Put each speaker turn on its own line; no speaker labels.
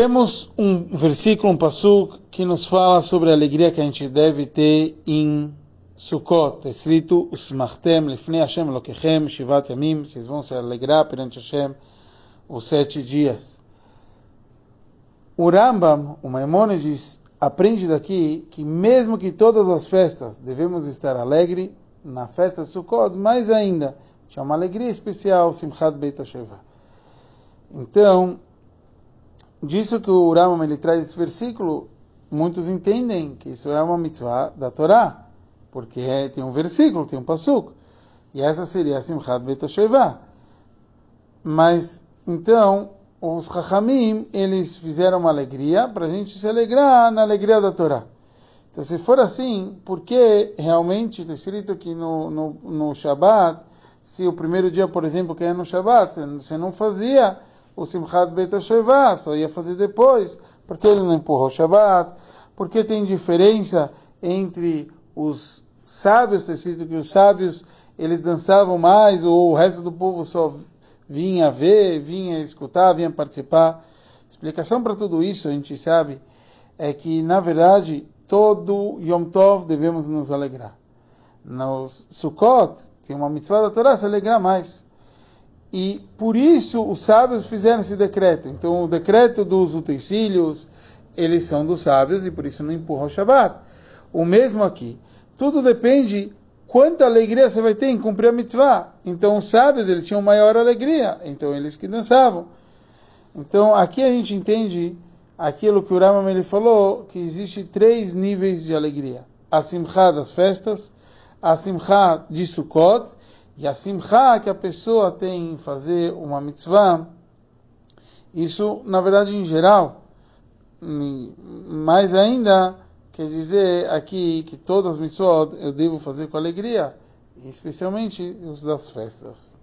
Temos um versículo, um passuk, que nos fala sobre a alegria que a gente deve ter em Sukkot. Está escrito, Usmachtem lefnei Hashem lokechem shivat yamim. Vocês vão se alegrar perante Hashem os sete dias. O Rambam, o Maimonides, aprende daqui que mesmo que todas as festas devemos estar alegre, na festa de Sukkot, mais ainda, tinha uma alegria especial, Simchat Beit HaSheva. Então, disso que o Rambam ele traz esse versículo, muitos entendem que isso é uma mitzvah da Torá, porque é, tem um versículo, tem um pasuk, e essa seria Simchat Beit HaSheva. Mas, então, os Chachamim, eles fizeram uma alegria para a gente se alegrar na alegria da Torá. Então, se for assim, por que realmente está escrito que no, no, no Shabat, se o primeiro dia, por exemplo, que é no Shabat, você não fazia o Simchat Beit HaShavah, só ia fazer depois, porque ele não empurrou o Shabat, porque tem diferença entre os sábios, está escrito que os sábios, eles dançavam mais, ou o resto do povo só vinha ver, vinha escutar, vinha participar. Explicação para tudo isso, a gente sabe, é que, na verdade, todo Yom Tov devemos nos alegrar. Nos Sukkot, tem uma mitzvah da Torá se alegrar mais. E por isso os sábios fizeram esse decreto. Então o decreto dos utensílios, eles são dos sábios e por isso não empurra o Shabbat. O mesmo aqui. Tudo depende quanta alegria você vai ter em cumprir a mitzvah. Então os sábios, eles tinham maior alegria. Então eles que dançavam. Então aqui a gente entende aquilo que o Ramam ele falou, que existe três níveis de alegria. A simcha das festas, a simcha de Sukkot e a simcha que a pessoa tem em fazer uma mitzvah. Isso, na verdade, em geral, mais ainda, quer dizer aqui que todas as mitzvot eu devo fazer com alegria, especialmente os das festas.